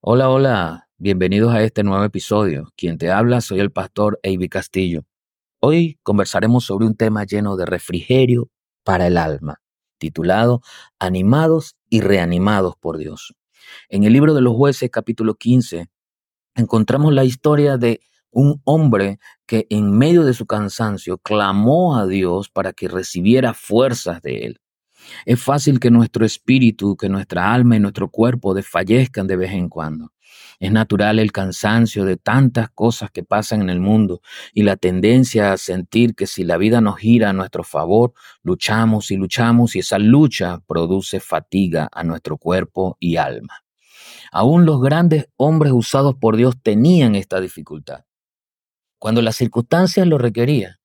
Hola, hola, bienvenidos a este nuevo episodio. Quien te habla soy el pastor Avi Castillo. Hoy conversaremos sobre un tema lleno de refrigerio para el alma, titulado Animados y reanimados por Dios. En el libro de los jueces capítulo 15 encontramos la historia de un hombre que en medio de su cansancio clamó a Dios para que recibiera fuerzas de él. Es fácil que nuestro espíritu, que nuestra alma y nuestro cuerpo desfallezcan de vez en cuando. Es natural el cansancio de tantas cosas que pasan en el mundo y la tendencia a sentir que si la vida nos gira a nuestro favor, luchamos y luchamos y esa lucha produce fatiga a nuestro cuerpo y alma. Aún los grandes hombres usados por Dios tenían esta dificultad. Cuando las circunstancias lo requerían,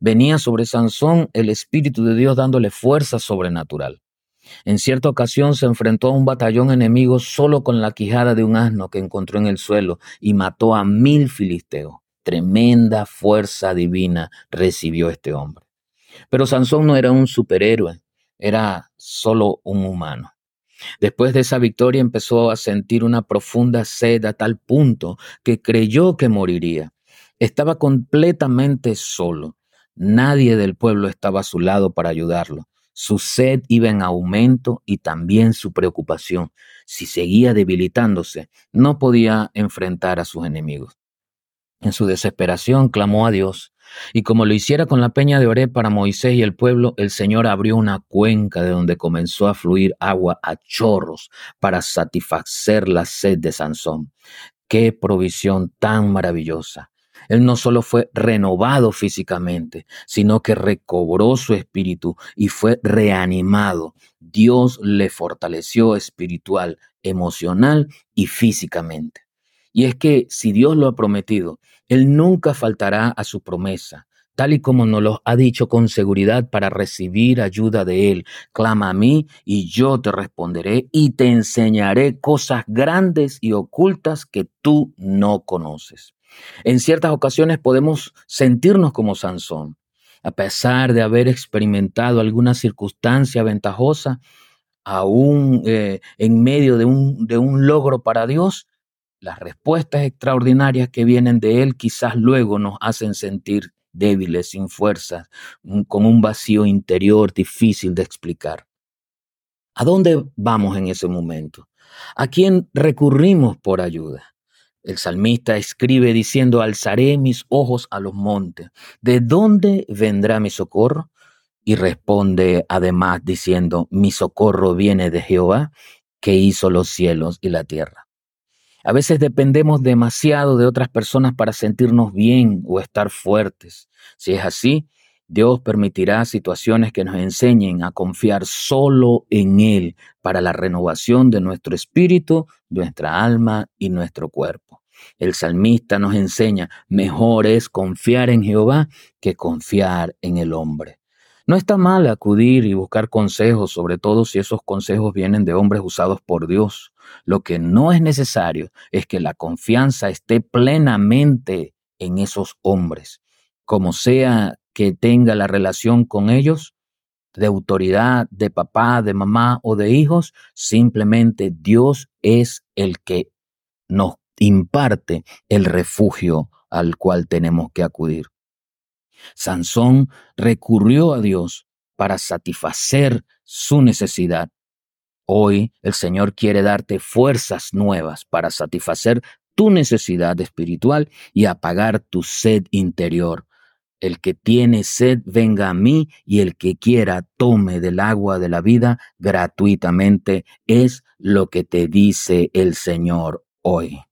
venía sobre Sansón el Espíritu de Dios dándole fuerza sobrenatural. En cierta ocasión se enfrentó a un batallón enemigo solo con la quijada de un asno que encontró en el suelo y mató a mil filisteos. Tremenda fuerza divina recibió este hombre. Pero Sansón no era un superhéroe, era solo un humano. Después de esa victoria empezó a sentir una profunda sed a tal punto que creyó que moriría. Estaba completamente solo. Nadie del pueblo estaba a su lado para ayudarlo. Su sed iba en aumento y también su preocupación. Si seguía debilitándose, no podía enfrentar a sus enemigos. En su desesperación clamó a Dios, y como lo hiciera con la peña de Oré para Moisés y el pueblo, el Señor abrió una cuenca de donde comenzó a fluir agua a chorros para satisfacer la sed de Sansón. Qué provisión tan maravillosa. Él no solo fue renovado físicamente, sino que recobró su espíritu y fue reanimado. Dios le fortaleció espiritual, emocional y físicamente. Y es que si Dios lo ha prometido, Él nunca faltará a su promesa tal y como nos lo ha dicho con seguridad para recibir ayuda de Él. Clama a mí y yo te responderé y te enseñaré cosas grandes y ocultas que tú no conoces. En ciertas ocasiones podemos sentirnos como Sansón. A pesar de haber experimentado alguna circunstancia ventajosa, aún eh, en medio de un, de un logro para Dios, las respuestas extraordinarias que vienen de Él quizás luego nos hacen sentir débiles, sin fuerzas, con un vacío interior difícil de explicar. ¿A dónde vamos en ese momento? ¿A quién recurrimos por ayuda? El salmista escribe diciendo, alzaré mis ojos a los montes. ¿De dónde vendrá mi socorro? Y responde además diciendo, mi socorro viene de Jehová, que hizo los cielos y la tierra. A veces dependemos demasiado de otras personas para sentirnos bien o estar fuertes. Si es así, Dios permitirá situaciones que nos enseñen a confiar solo en Él para la renovación de nuestro espíritu, nuestra alma y nuestro cuerpo. El salmista nos enseña, mejor es confiar en Jehová que confiar en el hombre. No está mal acudir y buscar consejos, sobre todo si esos consejos vienen de hombres usados por Dios. Lo que no es necesario es que la confianza esté plenamente en esos hombres, como sea que tenga la relación con ellos, de autoridad, de papá, de mamá o de hijos, simplemente Dios es el que nos imparte el refugio al cual tenemos que acudir. Sansón recurrió a Dios para satisfacer su necesidad. Hoy el Señor quiere darte fuerzas nuevas para satisfacer tu necesidad espiritual y apagar tu sed interior. El que tiene sed, venga a mí, y el que quiera, tome del agua de la vida gratuitamente. Es lo que te dice el Señor hoy.